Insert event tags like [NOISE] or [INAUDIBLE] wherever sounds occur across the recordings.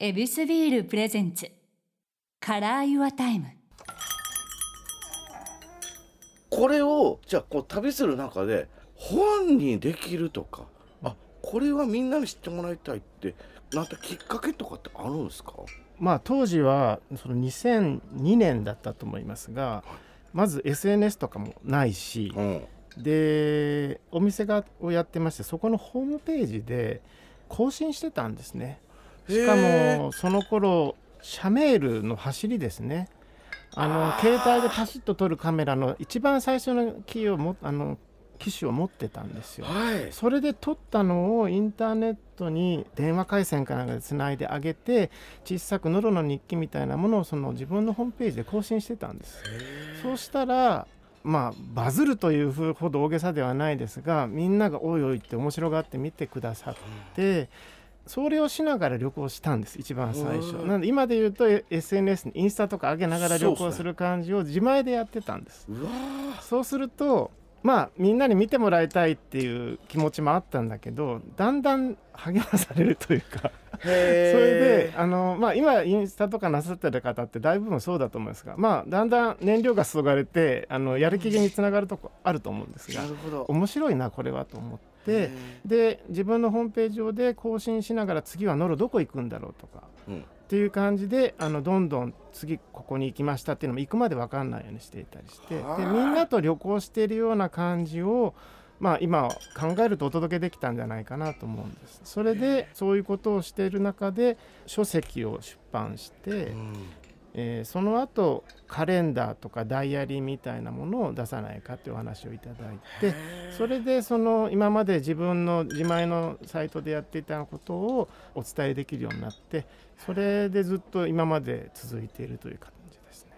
エビスビール presents。Color Your Time。これをじゃあこう旅する中で本にできるとか。あこれはみんなに知ってもらいたいってなんてきっかけとかってあるんですか？まあ当時はその2002年だったと思いますがまず SNS とかもないしうん。でお店がをやってましてそこのホームページで更新してたんですねしかへもその頃シャメールの走りですね。あの携帯でパシッと撮るカメラの一番最初のキーをもあの機種を持ってたんですよ。はい。それで撮ったのをインターネットに電話回線かなんかでつないであげて小さく喉の日記みたいなものをその自分のホームページで更新してたんです。そうしたらまあバズるというほど大げさではないですがみんなが「おいおい」って面白がって見てくださってそれをしながら旅行したんです一番最初。うん。なので今で言うとえ SNS にインスタとか上げながら旅行する感じを自前でやってたんです。そうするとまあみんなに見てもらいたいっていう気持ちもあったんだけどだんだん励まされるというか。[LAUGHS] それーであの、まあ、今インスタとかなさってる方って大部分そうだと思うんですが、まあ、だんだん燃料が注がれてあのやる気につながるとこあると思うんですが面白いなこれはと思ってへで自分のホームページ上で更新しながら次はノロどこ行くんだろうとかーうん。っていう感じであのどんどん次ここに行きましたっていうのも行くまで分かんないようにしていたりしてではあ。みんなと旅行しているような感じをまあ今考えるとお届けできたんじゃないかなと思うんです。それでそういうことをしている中で書籍を出版して、うんえーその後カレンダーとかダイアリーみたいなものを出さないかというお話をいただいてそれでその今まで自分の自前のサイトでやっていたことをお伝えできるようになってそれでずっと今まで続いているという感じですね。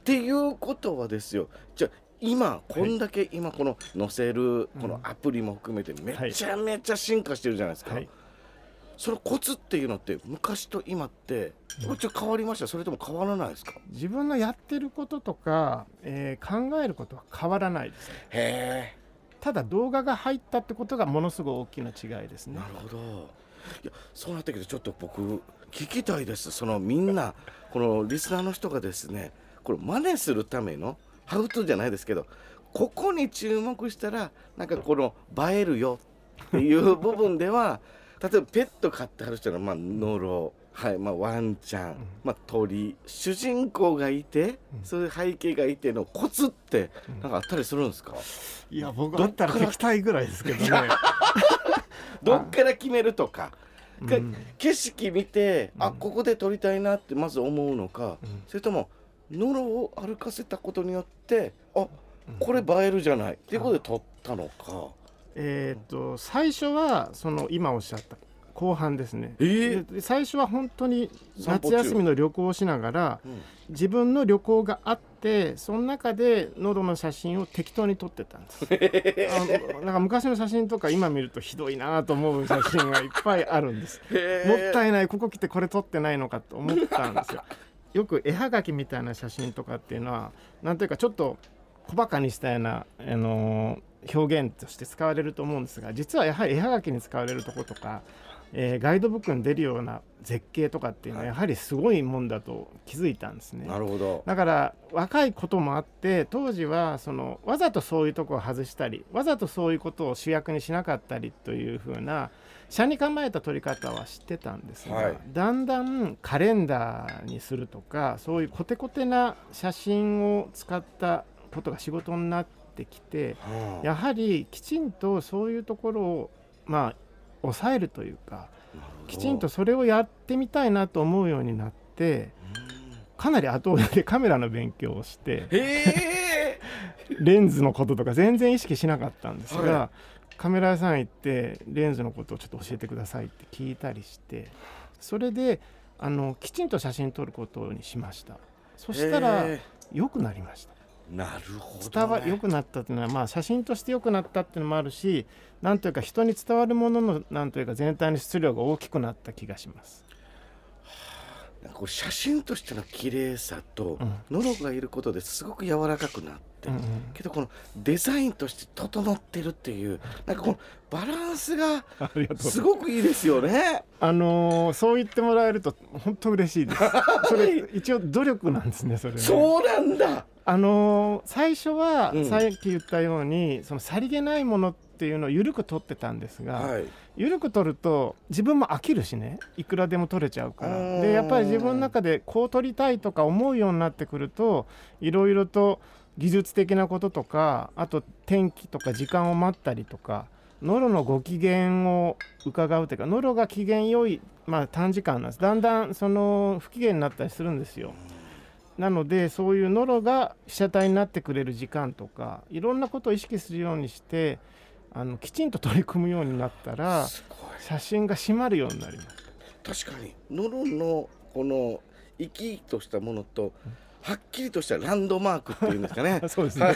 っていうことはですよ。じゃあ今こんだけ今この載せるこのアプリも含めてめちゃめちゃ進化してるじゃないですか、はい、そのコツっていうのって昔と今ってちょっと変わりました？それとも変わらないですか？自分のやってることとか、えー考えることは変わらないですね。へただ動画が入ったってことがものすごい大きな違いですね。えな。るほど。いやそうなってきてちょっと僕聞きたいです。そのみんな [LAUGHS] このリスナーの人がですねこれ真似するためのハウトじゃないですけどここに注目したらなんかこの映えるよっていう部分では例えばペット飼ってはる人のまあノロはいまあ、ワンちゃん、まあ、鳥主人公がいて、そういう背景がいてのコツってなんかあったりするんですか、いや僕だったら聞きたいぐらいですけどね。[LAUGHS] どっから決めるとか、かうん。景色見て、あうん。ここで撮りたいなってまず思うのか、うん。それともノロを歩かせたことによってあこれ映えるじゃない。っていうことで撮ったのか、えーっと最初はその今おっしゃった後半ですね。えー？で最初は本当に夏休みの旅行をしながらうん。自分の旅行があってその中で喉の写真を適当に撮ってたんです。[LAUGHS] あのなんか昔の写真とか今見るとひどいなと思う写真がいっぱいあるんです。もったいいないここ来てこれ撮ってないのかと思ったんですよ。よく絵はがきみたいな写真とかっていうのはなんていうかちょっと小バカにしたような、あの表現として使われると思うんですが実はやはり絵はがきに使われるとことか、えーガイドブックに出るような絶景とかっていうのはやはりすごいもんだと気づいたんですね。なるほど。だから若いこともあって当時はそのわざとそういうとこを外したりわざとそういうことを主役にしなかったりというふうな車に構えた撮り方は知ってたんですが、はい。だんだんカレンダーにするとかそういうコテコテな写真を使ったことが仕事になってきてはあ。やはりきちんとそういうところをまあ抑えるというかきちんとそれをやってみたいなと思うようになってかなり後追いで [LAUGHS] カメラの勉強をしてへえ。レンズのこととか全然意識しなかったんですが、はカメラ屋さん行ってレンズのことをちょっと教えてくださいって聞いたりしてそれであのきちんと写真撮ることにしました。そしたらへ良くなりました。えなるほど、ね、伝わ良くなったっていうのはまあ写真として良くなったっていうのもあるしなんというか人に伝わるもののなんというか全体の質量が大きくなった気がしますここう写真としての綺麗さと、うんノロがいることですごく柔らかくなって、うんうんけどこのデザインとして整ってるっていうなんかこのバランスがすごくいいですよね。あのーそう言ってもらえると本当嬉しいです。[LAUGHS] それ一応努力なんですねそれね。そうなんだ。あのー最初は、うん。さっき言ったようにそのさりげないものっていうのを緩く取ってたんですが、はい。緩く取ると自分も飽きるしね。いくらでも取れちゃうから。うん。でやっぱり自分の中でこう取りたいとか思うようになってくるといろいろと技術的なこととかあと天気とか時間を待ったりとかノロのご機嫌を伺うというかノロが機嫌良い、まあ、短時間なんです。だんだんその不機嫌になったりするんですよ。なのでそういうノロが被写体になってくれる時間とかいろんなことを意識するようにしてあのきちんと取り組むようになったら。写真が締まるようになります。確かにノロのこの生き生きとしたものとはっきりとしたランドマークっていうんですかね [LAUGHS] そうですね。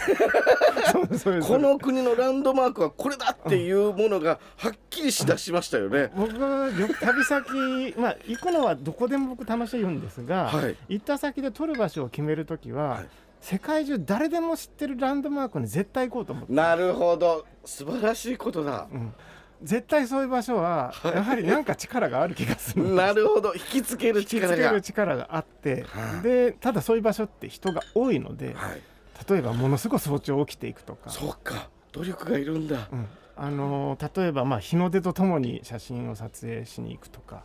そうそうですこの国のランドマークはこれだっていうものがはっきりしだしましたよね。僕旅旅先まあ行くのはどこでも僕楽しいんですが、はい行った先で撮る場所を決めるときは、はい世界中誰でも知ってるランドマークに絶対行こうと思って。なるほど素晴らしいことだ。うん絶対そういう場所はやはりなんか力がある気がするなるほど引きつける引きつ力が。ける力があって、はいでただそういう場所って人が多いのではい。例えばものすごい早朝起きていくとか、そうか努力がいるんだ。うんあのー例えばまあ日の出とともに写真を撮影しに行くとか。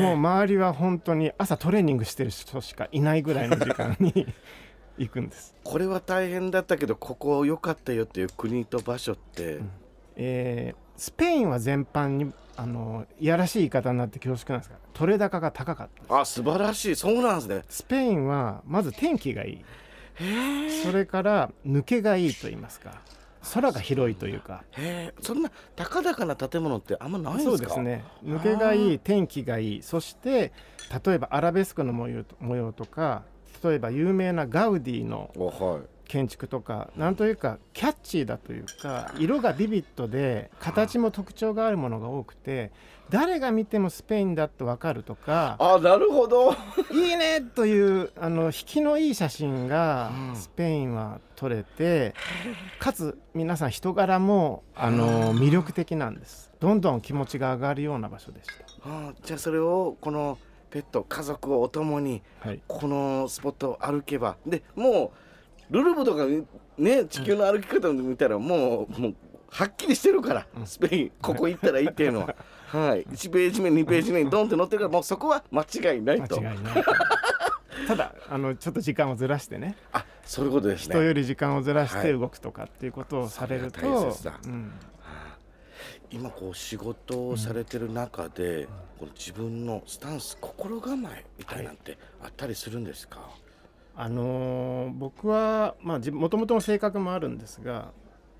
もう周りは本当に朝トレーニングしてる人しかいないぐらいの時間に [LAUGHS] 行くんです。これは大変だったけどここ良かったよっていう国と場所って、うんえースペインは全般にあのいやらしい言い方になって恐縮なんですが取れ高が高かったあ素晴らしい。そうなんですね。スペインはまず天気がいい。それから抜けがいいと言いますか。空が広いというか。そんな高々な建物ってあんまないんですか？そうですね。抜けがいい天気がいい。そして例えばアラベスクの模様と模様とか例えば有名なガウディの建築とかなんというかキャッチーだというか色がビビッドで形も特徴があるものが多くて誰が見てもスペインだってわかるとかあなるほど。いいねというあの引きのいい写真がうん。スペインは撮れてかつ皆さん人柄もあの魅力的なんです。どんどん気持ちが上がるような場所でしあじゃあそれをこのペット家族をお供にた。はい。このスポットを歩けば。でもうルルブとかね地球の歩き方を見たらもう,、もうはっきりしてるから、うん。スペインここ行ったらいいっていうのは。[LAUGHS] はい。1ページ目2ページ目にドンって載ってるからもうそこは間違いないと。間違いない。ただあのちょっと時間をずらしてね。あそういうことですね。人より時間をずらしはい。て動くとかっていうことをされると、それが大切だ。うん。今こう仕事をされてる中で、この自分のスタンス心構えみたいなんてあったりするんですか、あのー僕はまあもともとの性格もあるんですが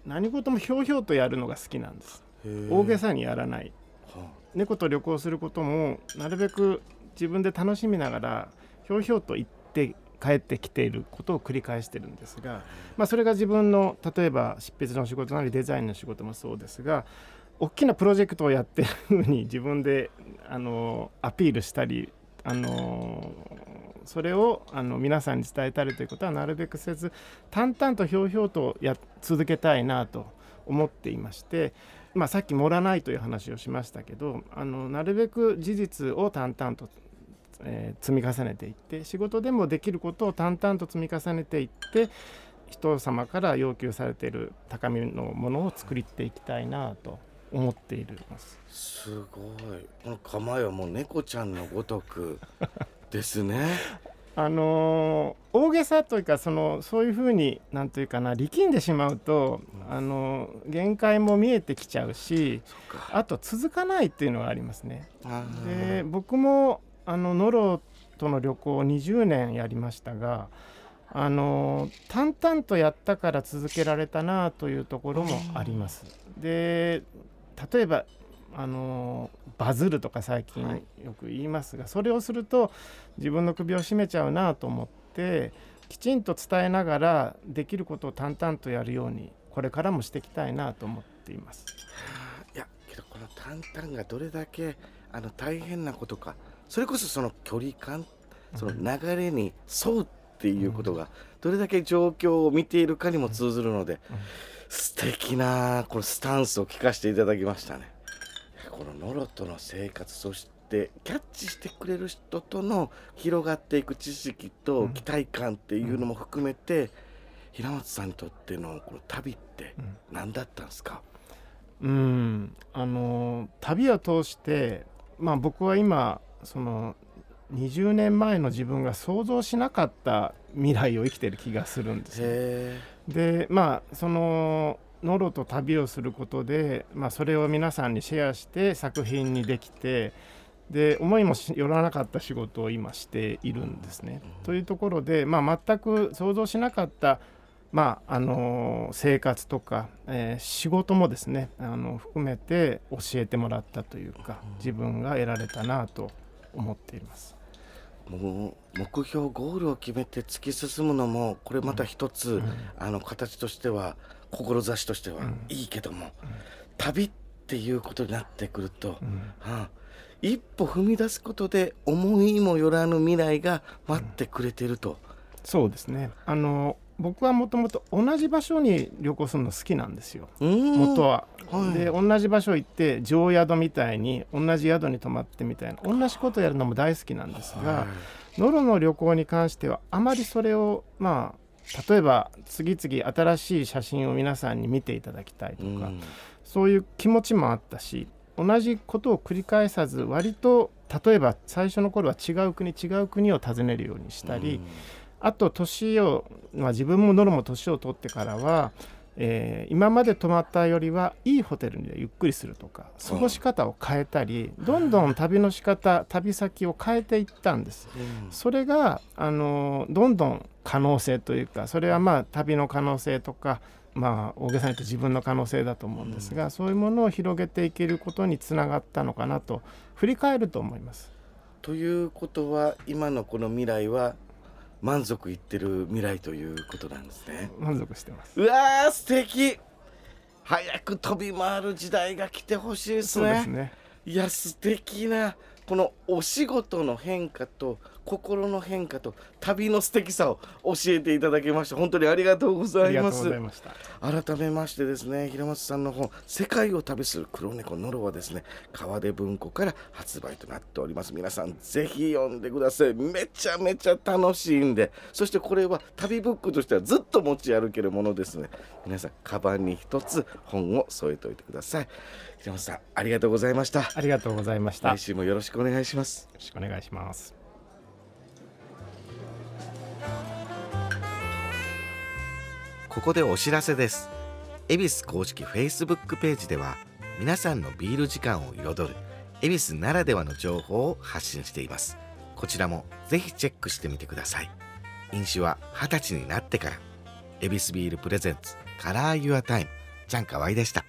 何事もひょうひょうとやるのが好きなんです。大げさにやらない。は猫と旅行することもなるべく自分で楽しみながらひょうひょうと行って帰ってきていることを繰り返してるんですが、まあ、それが自分の例えば執筆の仕事なりデザインの仕事もそうですが大きなプロジェクトをやってるふうに自分であのアピールしたりあのそれをあの皆さんに伝えたりということはなるべくせず淡々とひょうひょうとや続けたいなと思っていまして、まあ、さっき盛らないという話をしましたけどあのなるべく事実を淡々と、えー積み重ねていって仕事でもできることを淡々と積み重ねていって人様から要求されている高みのものを作りていきたいなと思っています。すごいこの構えはもう猫ちゃんのごとくですね。あのー大げさというかそのそういうふうになんというかな力んでしまうと、あのー限界も見えてきちゃうしあと続かないっていうのがありますね。あで僕もあのノロとの旅行を20年やりましたがあの淡々とやったから続けられたなというところもあります。で例えばあのバズるとか最近はい。よく言いますが、それをすると自分の首を絞めちゃうなと思ってきちんと伝えながらできることを淡々とやるようにこれからもしていきたいなと思っています。いやけどこの淡々がどれだけあの大変なことかそれこそその距離感その流れに沿うっていうことがどれだけ状況を見ているかにも通ずるので、素敵なこのスタンスを聞かせていただきましたね。このノロとの生活そしてキャッチしてくれる人との広がっていく知識と期待感っていうのも含めて、平松さんにとってのこの旅って何だったんですか、うん。あの旅を通してまあ僕は今その20年前の自分が想像しなかった未来を生きてる気がするんです、ね、でまあそのノロと旅をすることで、まあ、それを皆さんにシェアして作品にできてで思いもよらなかった仕事を今しているんですね。うん、というところで、まあ、全く想像しなかったまああの生活とか、えー、仕事もですねあの含めて教えてもらったというか自分が得られたなと思っています。もう目標ゴールを決めて突き進むのもこれまた一つ、うん、あの形としては志としてはいいけども、うん、旅っていうことになってくると、うん、はあ、一歩踏み出すことで思いもよらぬ未来が待ってくれてると。そうですね。あの僕はもともと同じ場所に旅行するの好きなんですよ。元は。はい、で同じ場所行って常宿みたいに同じ宿に泊まってみたいな同じことやるのも大好きなんですが、はい、ノロの旅行に関してはあまりそれをまあ例えば次々新しい写真を皆さんに見ていただきたいとか、そういう気持ちもあったし同じことを繰り返さず割と例えば最初の頃は違う国違う国を訪ねるようにしたり。あと年を、まあ、自分もノルも年を取ってからは、えー、今まで泊まったよりはいいホテルでゆっくりするとか過ごし方を変えたりどんどん旅の仕方旅先を変えていったんです。それがあのどんどん可能性というかそれはまあ旅の可能性とかまあ大げさに言って自分の可能性だと思うんですが、そういうものを広げていけることにつながったのかなと振り返ると思います。ということは今のこの未来は満足いってる未来ということなんですね。満足してます。うわー素敵。早く飛び回る時代が来てほしいですね、ね、いや素敵なこのお仕事の変化と心の変化と旅の素敵さを教えていただきました。本当にありがとうございます。改めましてですね平松さんの本世界を旅する黒猫ノロはですね川出文庫から発売となっております。皆さんぜひ読んでください。めちゃめちゃ楽しいんで。そしてこれは旅ブックとしてはずっと持ち歩けるものですね。皆さんカバンに一つ本を添えておいてください。平松さんありがとうございました。ありがとうございました。来週もよろしくお願いします。よろしくお願いしますここでお知らせです。恵比寿公式 Facebook ページでは皆さんのビール時間を彩る恵比寿ならではの情報を発信しています。こちらもぜひチェックしてみてください。飲酒は20歳になってから。恵比寿ビールプレゼンツカラーユアタイムちゃんかわいでした。